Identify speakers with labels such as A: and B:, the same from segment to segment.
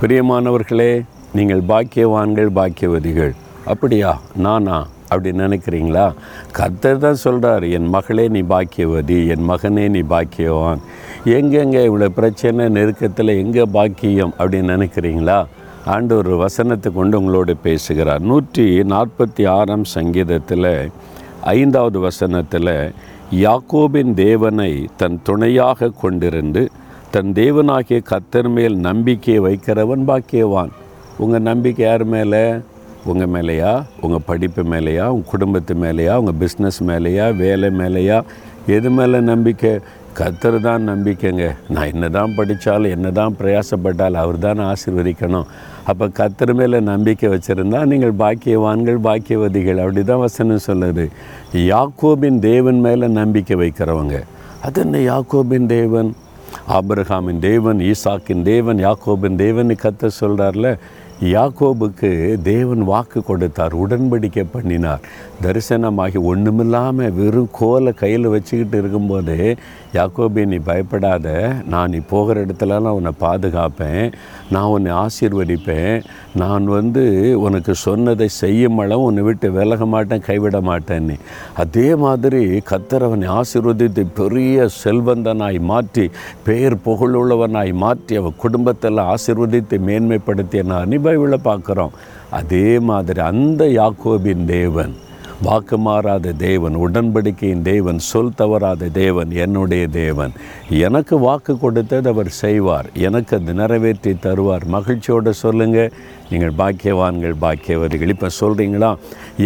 A: பிரியமானவர்களே நீங்கள் பாக்கியவான்கள் பாக்கியவதிகள். அப்படியா? நானா? அப்படி நினைக்கிறீங்களா? கர்த்தர் தான் சொல்கிறார் என் மகளே நீ பாக்கியவதி என் மகனே நீ பாக்கியவான். எங்கெங்கே இவ்வளோ பிரச்சனை நெருக்கத்தில் எங்கே பாக்கியம்? அப்படின்னு நினைக்கிறீங்களா? ஆண்டு ஒரு வசனத்தை கொண்டு உங்களோடு பேசுகிறார். நூற்றி நாற்பத்தி ஆறாம் சங்கீதத்தில் ஐந்தாவது வசனத்தில் யாக்கோபின் தேவனை தன் துணையாக கொண்டிருந்து தன் தேவனாகிய கத்தர் மேல் நம்பிக்கையை வைக்கிறவன் பாக்கியவான். உங்கள் நம்பிக்கை யார் மேலே? உங்கள் மேலேயா? உங்கள் படிப்பு மேலேயா? உங்கள் குடும்பத்து மேலேயா? உங்கள் பிஸ்னஸ் மேலேயா? வேலை மேலேயா? எது மேலே நம்பிக்கை? கத்தர் தான் நம்பிக்கைங்க. நான் என்ன தான் படித்தாலும் என்ன தான் பிரயாசப்பட்டாலும் அவர் தான் ஆசிர்வதிக்கணும். அப்போ கத்தர் மேலே நம்பிக்கை வச்சுருந்தா நீங்கள் பாக்கியவான்கள் பாக்கியவதிகள். அப்படி தான் வசனம் சொல்லுது. யாக்கோபின் தேவன் மேலே நம்பிக்கை வைக்கிறவங்க. அது என்ன யாக்கோபின் தேவன்? ஆபிரகாமின் தேவன் ஈசாக்கின் தேவன் யாக்கோபின் தேவன் கத்த சொல்கிறார்ல யாக்கோபுக்கு தேவன் வாக்கு கொடுத்தார் உடன்படிக்கை பண்ணினார். தரிசனமாகி ஒன்றுமில்லாமல் வெறும் கோலை கையில் வச்சுக்கிட்டு இருக்கும்போது யாக்கோபி நீ பயப்படாத. நான் நீ போகிற இடத்துலலாம் உன்னை பாதுகாப்பேன். நான் உன்னை ஆசீர்வதிப்பேன். நான் வந்து உனக்கு சொன்னதை செய்யும் அளவு உன்னை விட்டு விலக மாட்டேன் கைவிட மாட்டேன்னு அதே மாதிரி கத்தர் அவனை ஆசீர்வதித்து பெரிய செல்வந்தனாய் மாற்றி பெயர் புகழுள்ளவனாய் மாற்றி அவன் குடும்பத்தில் ஆசீர்வதித்து மேன்மைப்படுத்தினார். நீ பைபிளில் பார்க்குறோம். அதே மாதிரி அந்த யாக்கோபின் தேவன் வாக்கு மாறாத தேவன் உடன்படிக்கையின் தேவன் சொல் தவறாத தேவன் என்னுடைய தேவன். எனக்கு வாக்கு கொடுத்தது அவர் செய்வார். எனக்கு அது நிறைவேற்றி தருவார். மகிழ்ச்சியோடு சொல்லுங்கள் நீங்கள் பாக்கியவான்கள் பாக்கியவர்கள் இப்போ சொல்கிறீங்களா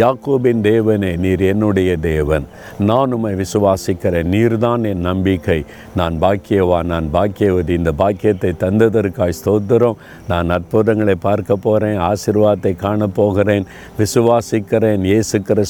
A: யாக்கோபின் தேவனே நீர் என்னுடைய தேவன். நான் உம்மை விசுவாசிக்கிறேன் நீர்தான் என் நம்பிக்கை. நான் பாக்கியவான் நான் பாக்கியவதி. இந்த பாக்கியத்தை தந்ததற்காய் ஸ்தோத்திரம். நான் அற்புதங்களை பார்க்க போகிறேன் ஆசிர்வாதத்தை காண போகிறேன் விசுவாசிக்கிறேன் இயேசு